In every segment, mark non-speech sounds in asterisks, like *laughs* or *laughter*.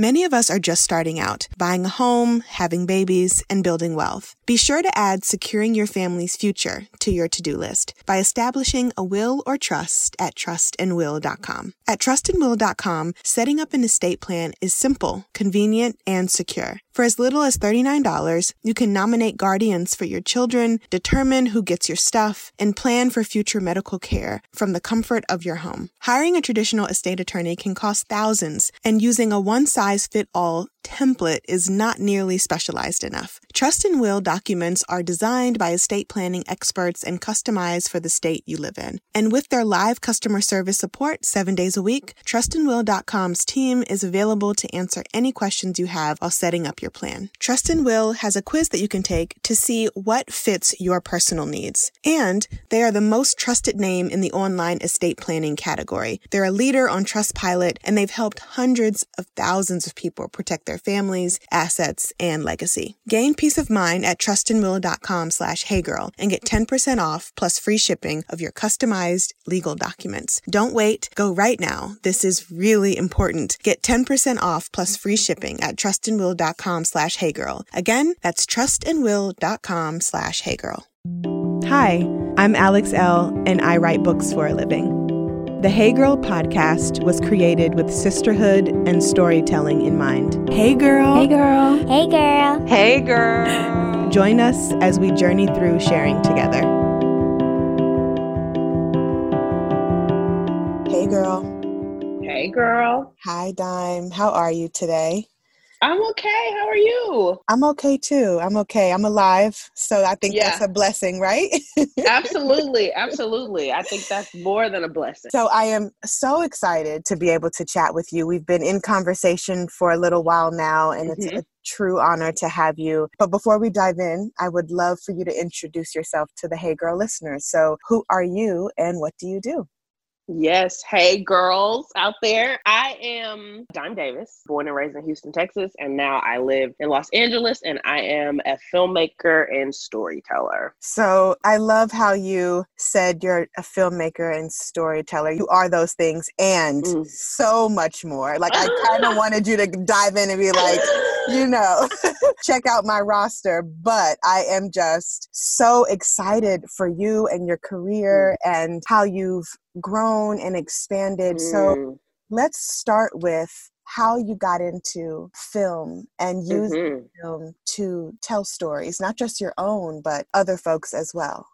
Many of us are just starting out, buying a home, having babies, and building wealth. Be sure to add securing your family's future to your to do list by establishing a will or trust at trustandwill.com. At trustandwill.com, setting up an estate plan is simple, convenient, and secure. For as little as $39, you can nominate guardians for your children, determine who gets your stuff, and plan for future medical care from the comfort of your home. Hiring a traditional estate attorney can cost thousands, and using a one size fit all template is not nearly specialized enough. Trust and Will documents are designed by estate planning experts and customized for the state you live in. And with their live customer service support seven days a week, trustandwill.com's team is available to answer any questions you have while setting up your plan. Trust and Will has a quiz that you can take to see what fits your personal needs. And they are the most trusted name in the online estate planning category. They're a leader on Trustpilot and they've helped hundreds of thousands of people protect their families, assets, and legacy. Gain peace of mind at trustandwill.com slash heygirl and get 10% off plus free shipping of your customized legal documents. Don't wait. Go right now. This is really important. Get 10% off plus free shipping at trustandwill.com slash heygirl. Again, that's trustandwill.com slash heygirl. Hi, I'm Alex Elle, and I write books for a living. The Hey Girl podcast was created with sisterhood and storytelling in mind. Hey girl. Hey girl. Hey girl. Hey girl. Join us as we journey through sharing together. Hey girl. Hey girl. Hi Dime. How are you today? I'm okay. How are you? I'm okay too. I'm okay. I'm alive. So I think Yeah. that's a blessing, right? absolutely. *laughs* Absolutely. I think that's more than a blessing. So I am so excited to be able to chat with you. We've been in conversation for a little while now, and it's Mhm. a true honor to have you. But before we dive in, I would love for you to introduce yourself to the Hey Girl listeners. So, who are you and what do you do? Yes. Hey, girls out there. I am Dime Davis, born and raised in Houston, Texas, and now I live in Los Angeles, and I am a filmmaker and storyteller. So, I love how you said you're a filmmaker and storyteller. You are those things and Mm. so much more. Like, I kind of *laughs* wanted you to dive in and be like, you know, *laughs* check out my roster. But I am just so excited for you and your career and how you've grown and expanded. So Mm, let's start with how you got into film and use mhm. film to tell stories, not just your own, but other folks as well.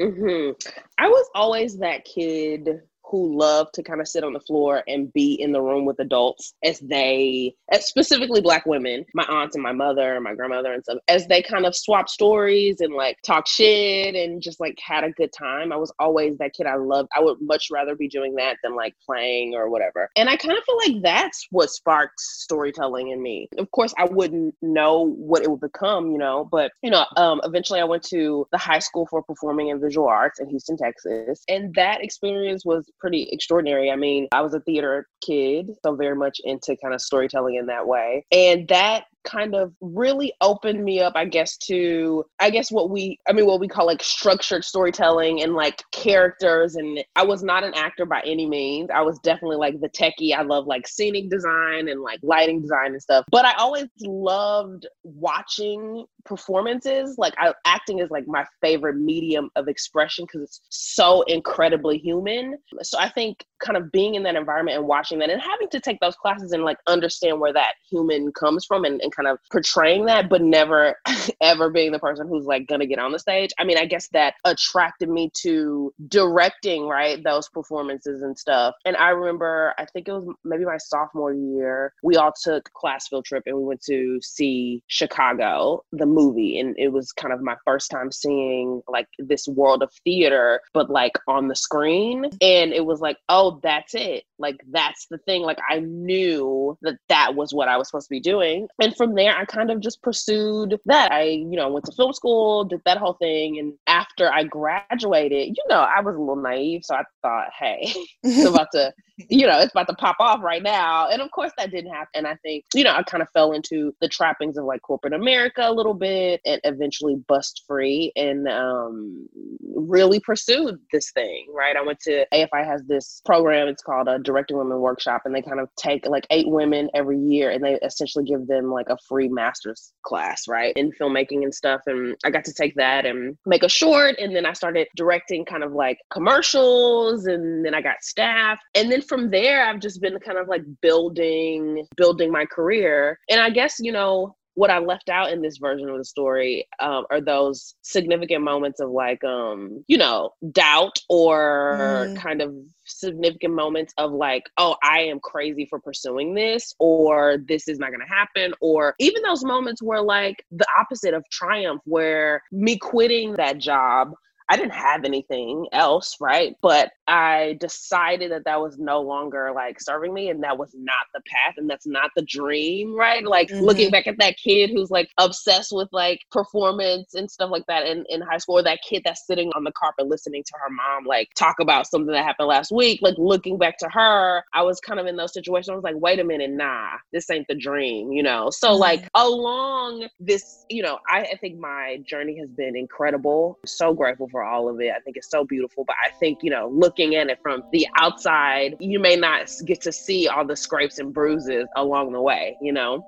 hmm I was always that kid who loved to kind of sit on the floor and be in the room with adults as they, as specifically Black women, my aunts and my mother and my grandmother and stuff, as they kind of swap stories and like talk shit and just like had a good time. I was always that kid I loved. I would much rather be doing that than like playing or whatever. And I kind of feel like that's what sparked storytelling in me. Of course, I wouldn't know what it would become, you know, but you know, um, eventually I went to the high school for performing and visual arts in Houston, Texas, and that experience was pretty extraordinary. I mean, I was a theater kid, so very much into kind of storytelling in that way, and that kind of really opened me up i guess to i guess what we i mean what we call like structured storytelling and like characters. And i was not an actor by any means. I was definitely like the techie. I love like scenic design and like lighting design and stuff. But i always loved watching performances. Like I, acting is like my favorite medium of expression because it's so incredibly human. So i think kind of being in that environment and watching that and having to take those classes and like understand where that human comes from and, and kind of portraying that but never *laughs* ever being the person who's like gonna get on the stage. I mean i guess that attracted me to directing right those performances and stuff. And i remember i think it was maybe my sophomore year we all took class field trip and we went to see chicago the movie. And it was kind of my first time seeing like this world of theater but like on the screen. And it was like oh that's it. Like that's the thing. Like i knew that that was what i was supposed to be doing. And from there i kind of just pursued that i you know went to film school did that whole thing and after i graduated you know i was a little naive so i thought hey *laughs* it's about to you know, it's about to pop off right now. And of course that didn't happen. And I think, you know, I kind of fell into the trappings of like corporate America a little bit and eventually bust free and um really pursued this thing, right? I went to AFI has this program. It's called a Directing Women Workshop, and they kind of take like eight women every year, and they essentially give them like a free master's class, right, in filmmaking and stuff. And I got to take that and make a short, and then I started directing kind of like commercials, and then I got staff, and then from there, I've just been kind of like building building my career. And I guess you know what I left out in this version of the story um, are those significant moments of like, um, you know, doubt or mm. kind of significant moments of like, oh, I am crazy for pursuing this, or this is not going to happen, or even those moments where like the opposite of triumph, where me quitting that job I didn't have anything else, right? But I decided that that was no longer like serving me and that was not the path and that's not the dream, right? Like mm-hmm. looking back at that kid who's like obsessed with like performance and stuff like that in, in high school, or that kid that's sitting on the carpet listening to her mom like talk about something that happened last week, like looking back to her, I was kind of in those situations. I was like, wait a minute, nah, this ain't the dream, you know? So, mm-hmm. like, along this, you know, I, I think my journey has been incredible. I'm so grateful for all of it. I think it's so beautiful. But I think, you know, looking at it from the outside, you may not get to see all the scrapes and bruises along the way, you know?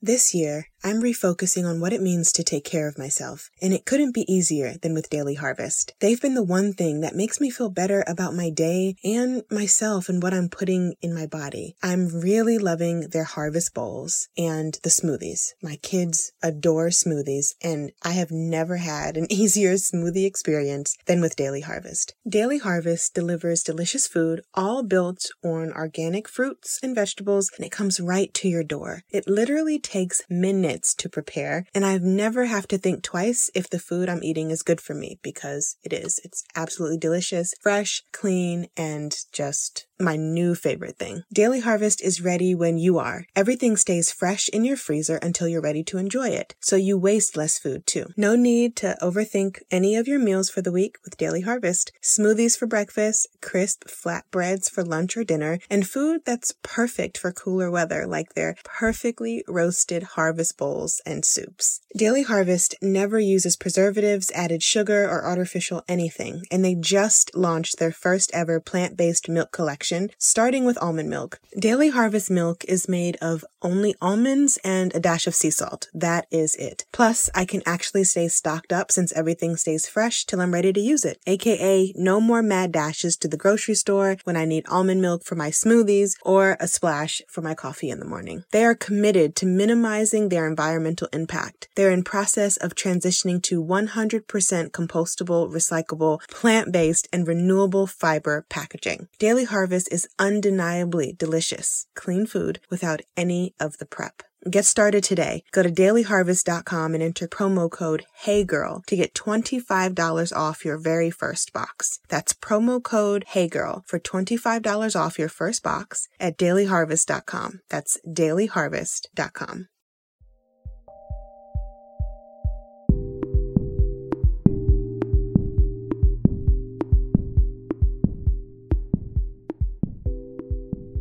This year, I'm refocusing on what it means to take care of myself, and it couldn't be easier than with Daily Harvest. They've been the one thing that makes me feel better about my day and myself and what I'm putting in my body. I'm really loving their harvest bowls and the smoothies. My kids adore smoothies, and I have never had an *laughs* easier smoothie experience than with Daily Harvest. Daily Harvest delivers delicious food, all built on organic fruits and vegetables, and it comes right to your door. It literally takes minutes to prepare, and I've never have to think twice if the food I'm eating is good for me because it is. It's absolutely delicious, fresh, clean, and just my new favorite thing. Daily Harvest is ready when you are. Everything stays fresh in your freezer until you're ready to enjoy it, so you waste less food too. No need to overthink any of your meals for the week with Daily Harvest. Smoothies for breakfast, crisp flatbreads for lunch or dinner, and food that's perfect for cooler weather like their perfectly roasted harvest bowls and soups. Daily Harvest never uses preservatives, added sugar, or artificial anything, and they just launched their first ever plant-based milk collection starting with almond milk. Daily Harvest milk is made of only almonds and a dash of sea salt. That is it. Plus, I can actually stay stocked up since everything stays fresh till I'm ready to use it. AKA, no more mad dashes to the grocery store when I need almond milk for my smoothies or a splash for my coffee in the morning. They are committed to minimizing their environmental impact. They're in process of transitioning to 100% compostable, recyclable, plant-based, and renewable fiber packaging. Daily Harvest is undeniably delicious, clean food without any of the prep. Get started today. Go to dailyharvest.com and enter promo code HeyGirl to get $25 off your very first box. That's promo code HeyGirl for $25 off your first box at dailyharvest.com. That's dailyharvest.com.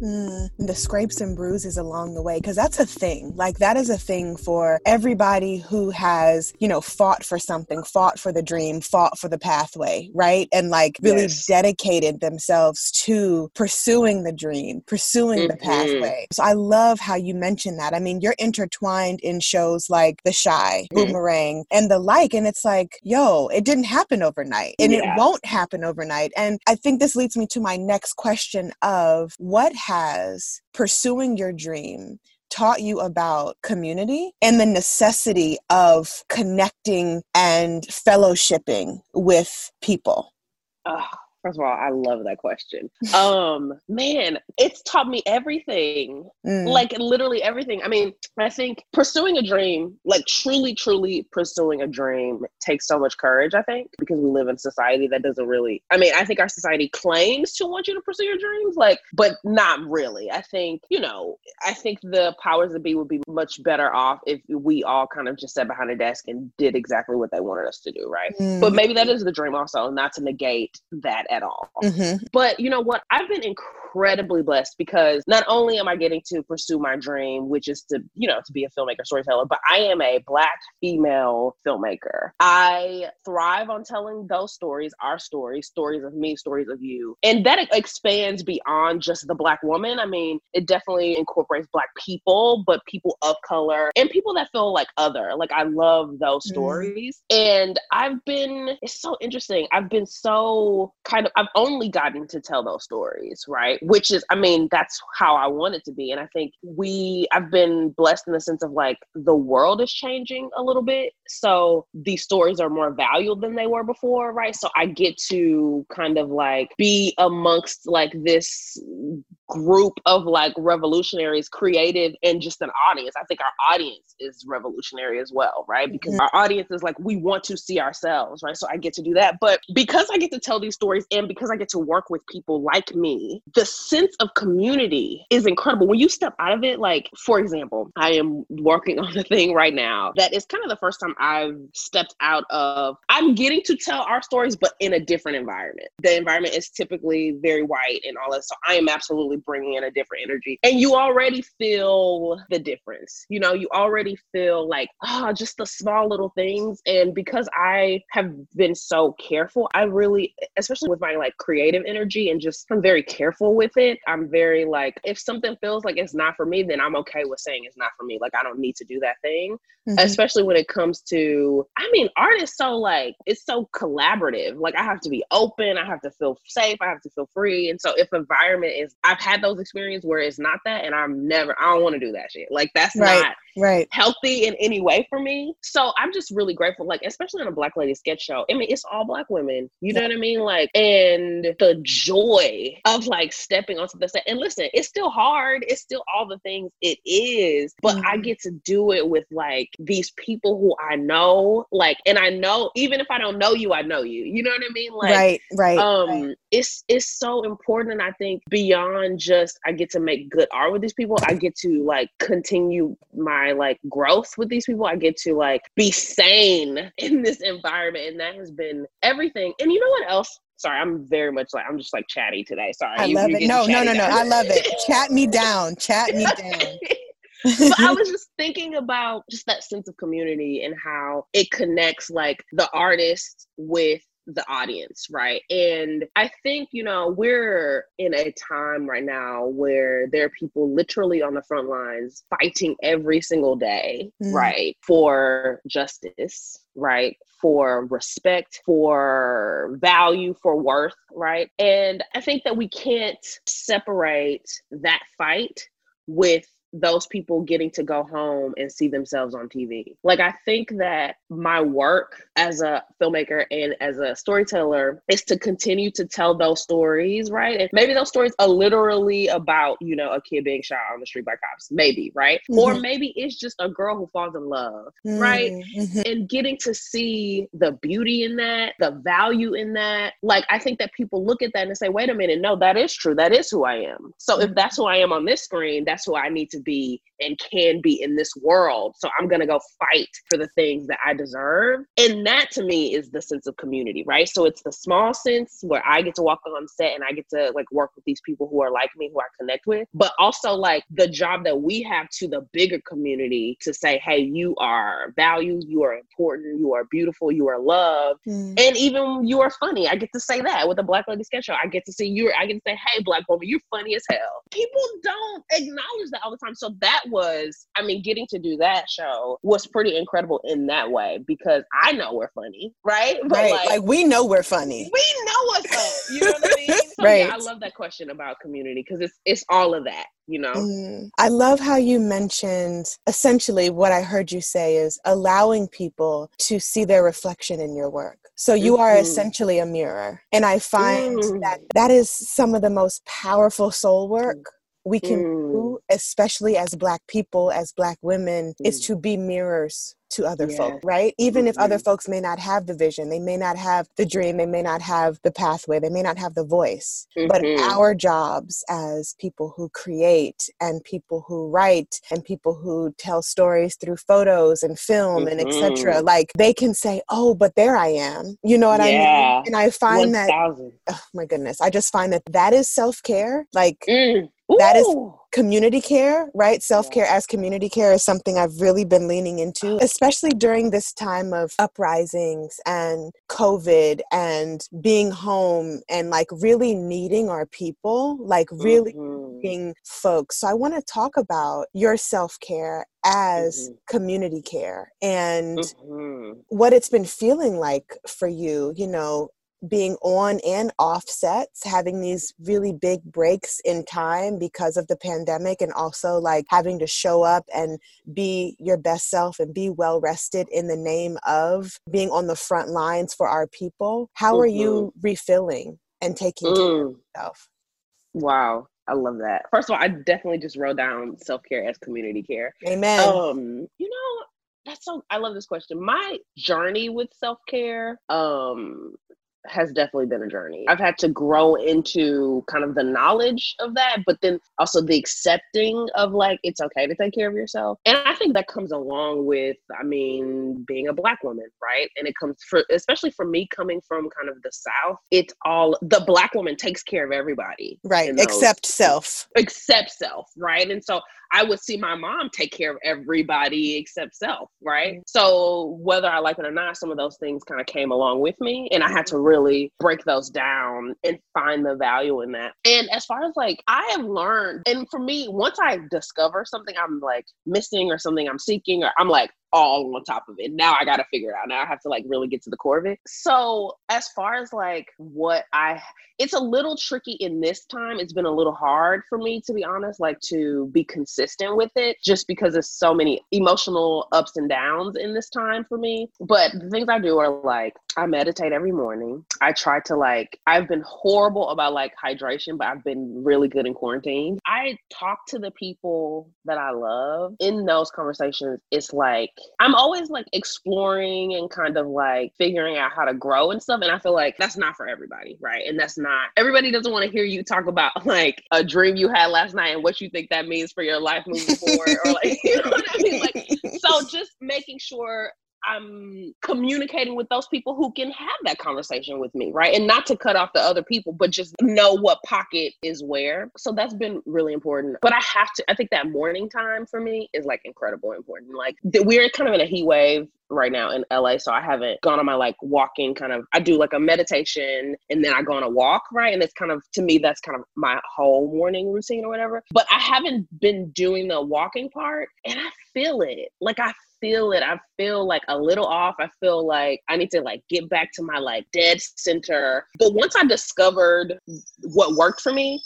Mm, the scrapes and bruises along the way, because that's a thing. Like, that is a thing for everybody who has, you know, fought for something, fought for the dream, fought for the pathway, right? And like really yes. dedicated themselves to pursuing the dream, pursuing mm-hmm. the pathway. So I love how you mentioned that. I mean, you're intertwined in shows like The Chi mm-hmm. Boomerang, and the like. And it's like, yo, it didn't happen overnight and yeah. it won't happen overnight. And I think this leads me to my next question of what has pursuing your dream taught you about community and the necessity of connecting and fellowshipping with people? First of all, I love that question. Um, man, it's taught me everything. Mm. Like literally everything. I mean, I think pursuing a dream, like truly, truly pursuing a dream takes so much courage, I think, because we live in a society that doesn't really I mean, I think our society claims to want you to pursue your dreams, like, but not really. I think, you know, I think the powers that be would be much better off if we all kind of just sat behind a desk and did exactly what they wanted us to do, right? Mm. But maybe that is the dream also, not to negate that at all. Mm-hmm. But you know what? I've been incredible incredibly blessed because not only am I getting to pursue my dream, which is to, you know, to be a filmmaker, storyteller, but I am a black female filmmaker. I thrive on telling those stories, our stories, stories of me, stories of you. And that expands beyond just the black woman. I mean, it definitely incorporates black people, but people of color and people that feel like other. Like I love those mm. stories. And I've been, it's so interesting. I've been so kind of, I've only gotten to tell those stories, right? Which is, I mean, that's how I want it to be. And I think we, I've been blessed in the sense of like the world is changing a little bit. So these stories are more valued than they were before, right? So I get to kind of like be amongst like this group of like revolutionaries creative and just an audience i think our audience is revolutionary as well right because mm-hmm. our audience is like we want to see ourselves right so i get to do that but because i get to tell these stories and because i get to work with people like me the sense of community is incredible when you step out of it like for example i am working *laughs* on a thing right now that is kind of the first time i've stepped out of i'm getting to tell our stories but in a different environment the environment is typically very white and all that so i am absolutely bringing in a different energy. And you already feel the difference. You know, you already feel like, oh, just the small little things. And because I have been so careful, I really, especially with my like creative energy and just I'm very careful with it. I'm very like, if something feels like it's not for me, then I'm okay with saying it's not for me. Like, I don't need to do that thing, mm-hmm. especially when it comes to, I mean, art is so like, it's so collaborative. Like, I have to be open, I have to feel safe, I have to feel free. And so, if environment is, I've had those experiences where it's not that, and I'm never, I don't want to do that shit. Like that's right. not right healthy in any way for me so i'm just really grateful like especially on a black lady sketch show i mean it's all black women you know what i mean like and the joy of like stepping onto the set and listen it's still hard it's still all the things it is but mm-hmm. i get to do it with like these people who i know like and i know even if i don't know you i know you you know what i mean like right right um right. it's it's so important i think beyond just i get to make good art with these people i get to like continue my my like growth with these people. I get to like be sane in this environment. And that has been everything. And you know what else? Sorry, I'm very much like I'm just like chatty today. Sorry. I you, love it. No, no, no, no. I love it. *laughs* Chat me down. Chat me down. *laughs* but I was just thinking about just that sense of community and how it connects like the artist with the audience, right? And I think, you know, we're in a time right now where there are people literally on the front lines fighting every single day, mm. right? For justice, right? For respect, for value, for worth, right? And I think that we can't separate that fight with those people getting to go home and see themselves on TV. Like, I think that my work as a filmmaker and as a storyteller is to continue to tell those stories, right? And maybe those stories are literally about, you know, a kid being shot on the street by cops, maybe, right? Mm-hmm. Or maybe it's just a girl who falls in love, mm-hmm. right? Mm-hmm. And getting to see the beauty in that, the value in that. Like, I think that people look at that and say, wait a minute, no, that is true. That is who I am. So if mm-hmm. that's who I am on this screen, that's who I need to be and can be in this world. So I'm going to go fight for the things that I deserve. And that to me is the sense of community, right? So it's the small sense where I get to walk on set and I get to like work with these people who are like me, who I connect with, but also like the job that we have to the bigger community to say, hey, you are valued, you are important, you are beautiful, you are loved, mm. and even you are funny. I get to say that with a Black Lady Sketch Show. I get to see you, I get to say, hey, Black woman, you're funny as hell. People don't acknowledge that all the time. So that was, I mean, getting to do that show was pretty incredible in that way because I know we're funny, right? *laughs* But right. Like, like, we know we're funny. We know what's up. You know what I mean? *laughs* So, right. Yeah, I love that question about community because it's it's all of that. You know. Mm. I love how you mentioned essentially what I heard you say is allowing people to see their reflection in your work. So you mm-hmm. are essentially a mirror. And I find mm. that that is some of the most powerful soul work we can mm. do, especially as Black people, as Black women, mm. is to be mirrors to other yeah. folk, right? Even mm-hmm. if other mm-hmm. folks may not have the vision, they may not have the dream, they may not have the pathway, they may not have the voice. Mm-hmm. But our jobs as people who create and people who write and people who tell stories through photos and film mm-hmm. and etc. Like they can say, "Oh, but there I am." You know what yeah. I mean? And I find 1, that oh my goodness, I just find that that is self-care. Like mm. That is community care, right? Self care as community care is something I've really been leaning into, especially during this time of uprisings and COVID and being home and like really needing our people, like really mm-hmm. needing folks. So I want to talk about your self care as mm-hmm. community care and mm-hmm. what it's been feeling like for you, you know, being on and off sets, having these really big breaks in time because of the pandemic, and also like having to show up and be your best self and be well rested in the name of being on the front lines for our people. How mm-hmm. are you mm-hmm. refilling and taking mm. care of mm. yourself? Wow. I love that. First of all, I definitely just wrote down self care as community care. Amen. Um, you know, that's so I love this question. My journey with self care um has definitely been a journey. I've had to grow into kind of the knowledge of that, but then also the accepting of like it's okay to take care of yourself. And I think that comes along with, I mean, being a black woman, right? And it comes for especially for me coming from kind of the South, it's all the black woman takes care of everybody. Right. Except self. Except self, right? And so I would see my mom take care of everybody except self, right? Mm-hmm. So whether I like it or not, some of those things kind of came along with me and I had to really break those down and find the value in that. And as far as like I have learned, and for me, once I discover something I'm like missing or something I'm seeking, or I'm like, all on top of it. Now I got to figure it out. Now I have to like really get to the core of it. So, as far as like what I, it's a little tricky in this time. It's been a little hard for me, to be honest, like to be consistent with it just because there's so many emotional ups and downs in this time for me. But the things I do are like, I meditate every morning. I try to like, I've been horrible about like hydration, but I've been really good in quarantine. I talk to the people that I love in those conversations. It's like, I'm always like exploring and kind of like figuring out how to grow and stuff. And I feel like that's not for everybody, right? And that's not everybody doesn't want to hear you talk about *laughs* like a dream you had last night and what you think that means for your life moving forward, or like *laughs* you know what I mean. Like, so *laughs* just making sure I'm communicating with those people who can have that conversation with me, right? And not to cut off the other people, but just know what pocket is where. So that's been really important. But I have to, I think that morning time for me is like incredible important. Like we're kind of in a heat wave right now in LA. So I haven't gone on my like walking kind of, I do like a meditation and then I go on a walk, right? And it's kind of, to me, that's kind of my whole morning routine or whatever. But I haven't been doing the walking part and I feel it. Like I feel it. I feel like a little off. I feel like I need to like get back to my like dead center. But once I discovered what worked for me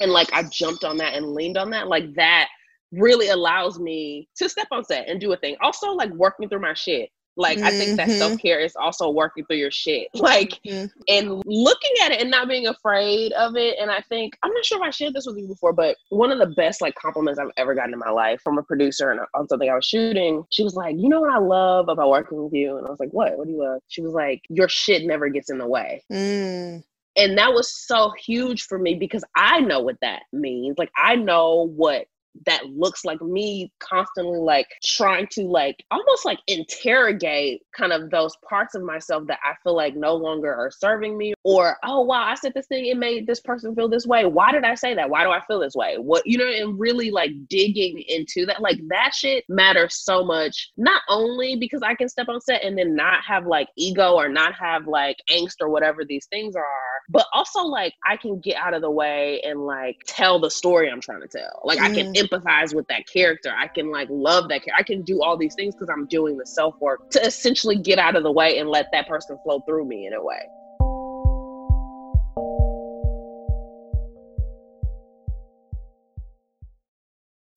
and like I jumped on that and leaned on that, like that really allows me to step on set and do a thing. Also like working through my shit. Like mm-hmm. I think that mm-hmm. self care is also working through your shit. *laughs* Like mm-hmm. and looking at it and not being afraid of it. And I think I'm not sure if I shared this with you before, but one of the best like compliments I've ever gotten in my life from a producer and on something I was shooting, she was like, "You know what I love about working with you?" And I was like, "What? What do you love?" She was like, "Your shit never gets in the way." Mm and that was so huge for me because I know what that means. Like I know what that looks like me constantly like trying to like almost like interrogate kind of those parts of myself that I feel like no longer are serving me or oh wow I said this thing it made this person feel this way. Why did I say that? Why do I feel this way? What you know and really like digging into that like that shit matters so much not only because I can step on set and then not have like ego or not have like angst or whatever these things are but also like I can get out of the way and like tell the story I'm trying to tell. Like mm. I can empathize with that character. I can like love that character. I can do all these things because I'm doing the self work to essentially get out of the way and let that person flow through me in a way.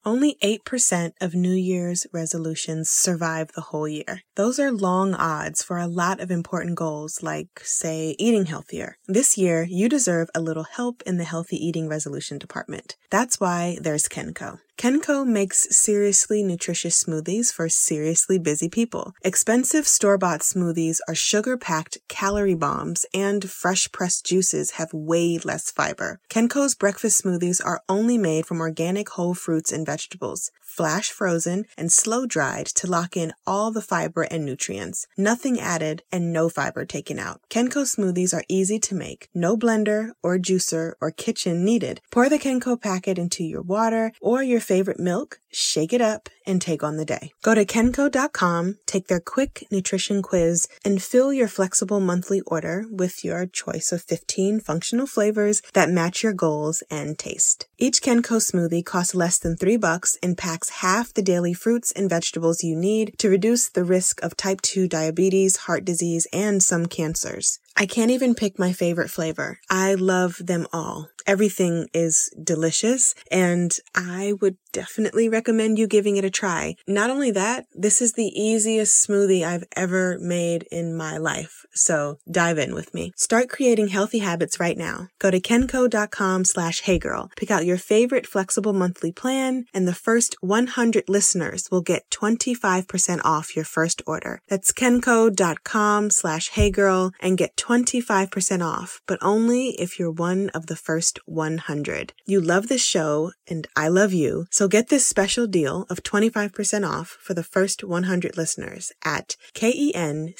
Only 8% of New Year's resolutions survive the whole year. Those are long odds for a lot of important goals, like, say, eating healthier. This year, you deserve a little help in the healthy eating resolution department. That's why there's Kencko. Kencko makes seriously nutritious smoothies for seriously busy people. Expensive store bought smoothies are sugar packed calorie bombs, and fresh pressed juices have way less fiber. Kencko's breakfast smoothies are only made from organic whole fruits and vegetables flash frozen, and slow dried to lock in all the fiber and nutrients. Nothing added and no fiber taken out. Kencko smoothies are easy to make. No blender or juicer or kitchen needed. Pour the Kencko packet into your water or your favorite milk, shake it up, and take on the day. Go to kencko.com, take their quick nutrition quiz, and fill your flexible monthly order with your choice of 15 functional flavors that match your goals and taste. Each Kencko smoothie costs less than 3 bucks and packs half the daily fruits and vegetables you need to reduce the risk of type 2 diabetes, heart disease, and some cancers. I can't even pick my favorite flavor. I love them all. Everything is delicious and I would definitely recommend you giving it a try. Not only that, this is the easiest smoothie I've ever made in my life. So dive in with me. Start creating healthy habits right now. Go to kencko.com slash heygirl. Pick out your favorite flexible monthly plan and the first 100 listeners will get 25% off your first order. That's kencko.com slash heygirl and get 25% off, but only if you're one of the first 100. You love this show and I love you, so get this special deal of 25% off for the first 100 listeners at kencko.com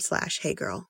slash heygirl.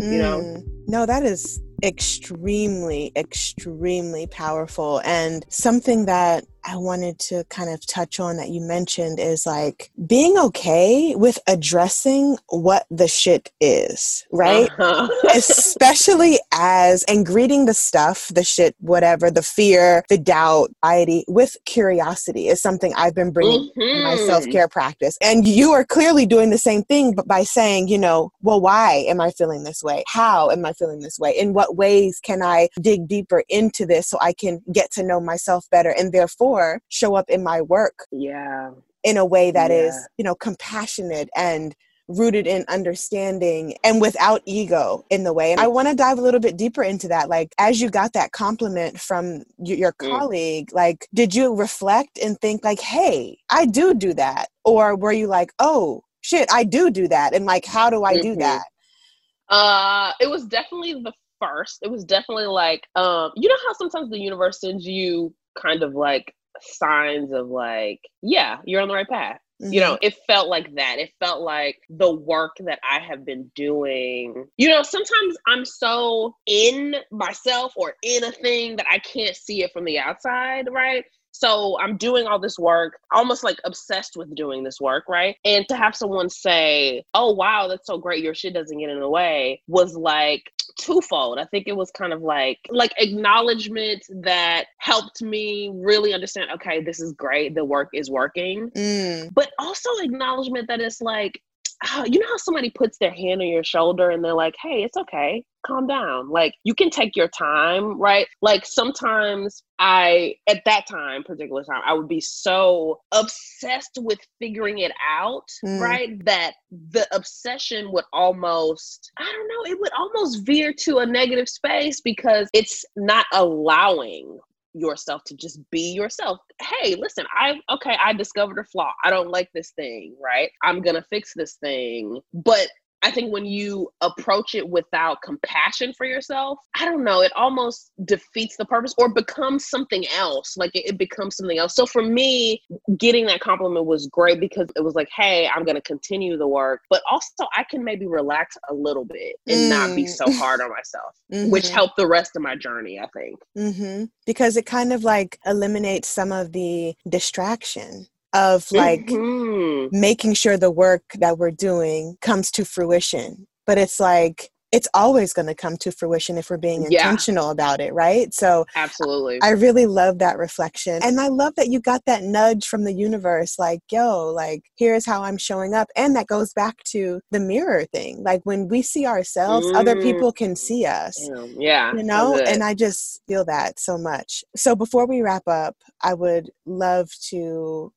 You know? Mm. No, that is extremely, extremely powerful. And something that I wanted to kind of touch on that you mentioned is like being okay with addressing what the shit is, right? Uh-huh. Especially as and greeting the stuff, the shit, whatever, the fear, the doubt, anxiety with curiosity is something I've been bringing mm-hmm. my self care practice. And you are clearly doing the same thing, but by saying, you know, well, why am I feeling this way? How am I feeling this way? In what ways can I dig deeper into this so I can get to know myself better and therefore show up in my work yeah in a way that yeah. is you know compassionate and rooted in understanding and without ego in the way. And I want to dive a little bit deeper into that. Like, as you got that compliment from your mm. colleague, like, did you reflect and think, like, hey, I do do that? Or were you like, oh, shit, I do do that? And like, how do I mm-hmm. do that? Uh, it was definitely the first. It was definitely like, um, you know how sometimes the universe sends you kind of like signs of like, yeah, you're on the right path. Mm-hmm. You know, mm-hmm. it felt like that. It felt like the work that I have been doing. You know, sometimes I'm so in myself or in a thing that I can't see it from the outside, right? So I'm doing all this work, almost like obsessed with doing this work, right? And to have someone say, "Oh wow, that's so great. Your shit doesn't get in the way," was like twofold. I think it was kind of like like acknowledgement that helped me really understand, okay, this is great. The work is working. Mm. But also acknowledgement that it's like oh, you know how somebody puts their hand on your shoulder and they're like, hey, it's okay. Calm down. Like, you can take your time, right? Like, sometimes I, at that time, particular time, I would be so obsessed with figuring it out, mm. right? That the obsession would almost, I don't know, it would almost veer to a negative space because it's not allowing yourself to just be yourself. Hey, listen, I okay, I discovered a flaw. I don't like this thing, right? I'm going to fix this thing. But I think when you approach it without compassion for yourself, I don't know, it almost defeats the purpose or becomes something else. Like it, it becomes something else. So for me, getting that compliment was great because it was like, hey, I'm going to continue the work, but also I can maybe relax a little bit and mm. not be so mm. hard on myself, *laughs* mm-hmm. which helped the rest of my journey, I think. Mm-hmm. Because it kind of like eliminates some of the distraction of like mm-hmm. making sure the work that we're doing comes to fruition. But it's like, it's always going to come to fruition if we're being Yeah. intentional about it, right? So Absolutely. I really love that reflection. And I love that you got that nudge from the universe like, yo, like, here's how I'm showing up. And that goes back to the mirror thing. Like, when we see ourselves, other Mm. people can see us. Damn, yeah. You know, and I just feel that so much. So, before we wrap up, I would love to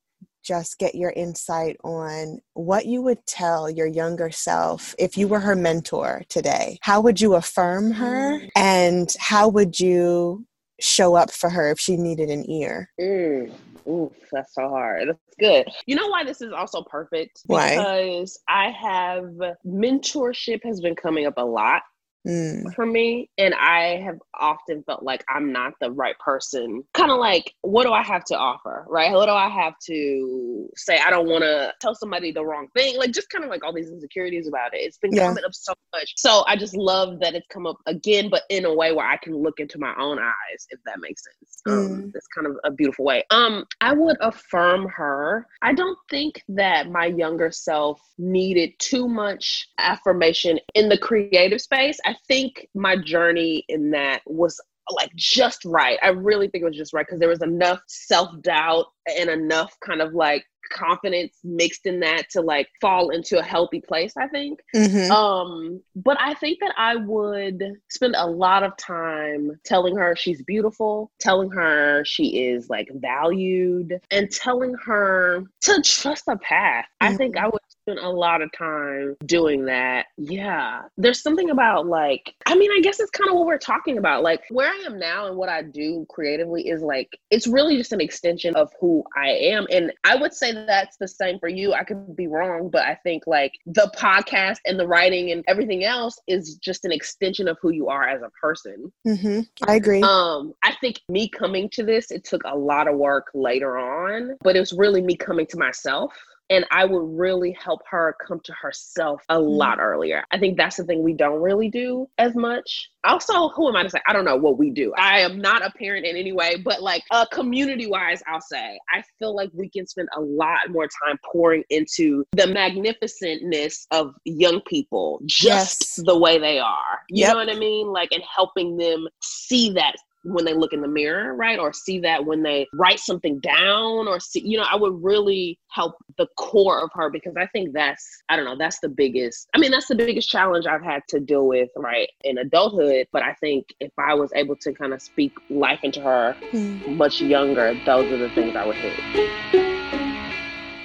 just get your insight on what you would tell your younger self if you were her mentor today. How would you affirm her? Mm. And how would you show up for her if she needed an ear? Mm. Oof, that's so hard. That's good. You know why this is also perfect? Why? Because I have mentorship has been coming up a lot Mm, for me, and I have often felt like I'm not the right person. Kind of like, what do I have to offer, right? What do I have to say? I don't want to tell somebody the wrong thing. Like, just kind of like all these insecurities about it. It's been Yeah. coming up so much. So I just love that it's come up again, but in a way where I can look into my own eyes, if that makes sense. Um, Mm. It's kind of a beautiful way. Um, I would affirm her. I don't think that my younger self needed too much affirmation in the creative space. I think my journey in that was like just right. I really think it was just right because there was enough self doubt and enough kind of like confidence mixed in that to like fall into a healthy place, I think. mhm. Um, but I think that I would spend a lot of time telling her she's beautiful, telling her she is like valued, and telling her to trust the path. I think I would spend a lot of time doing that. Yeah. There's something about like, I mean, I guess it's kind of what we're talking about. Like where I am now and what I do creatively is like, it's really just an extension of who I am. And I would say that's the same for you. I could be wrong, but I think like the podcast and the writing and everything else is just an extension of who you are as a person. hmm I agree. Um, I think me coming to this, it took a lot of work later on, but it was really me coming to myself. And I would really help her come to herself a lot earlier. I think that's the thing we don't really do as much. Also, who am I to say? I don't know what we do. I am not a parent in any way, but like uh, community wise, I'll say, I feel like we can spend a lot more time pouring into the magnificentness of young people just Yes. the way they are. You Yep. know what I mean? Like, and helping them see that when they look in the mirror, right? Or see that when they write something down or see, you know, I would really help the core of her because I think that's, I don't know, that's the biggest, I mean, that's the biggest challenge I've had to deal with, right, in adulthood. But I think if I was able to kind of speak life into her Mm. much younger, those are the things I would hit.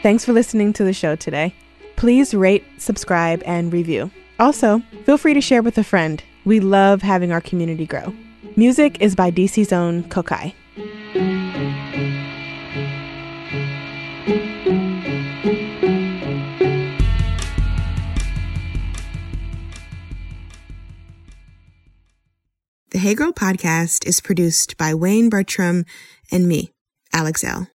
Thanks for listening to the show today. Please rate, subscribe, and review. Also, feel free to share with a friend. We love having our community grow. Music is by DC's own Kokai. The Hey Girl podcast is produced by Wayne Bertram and me, Alex Elle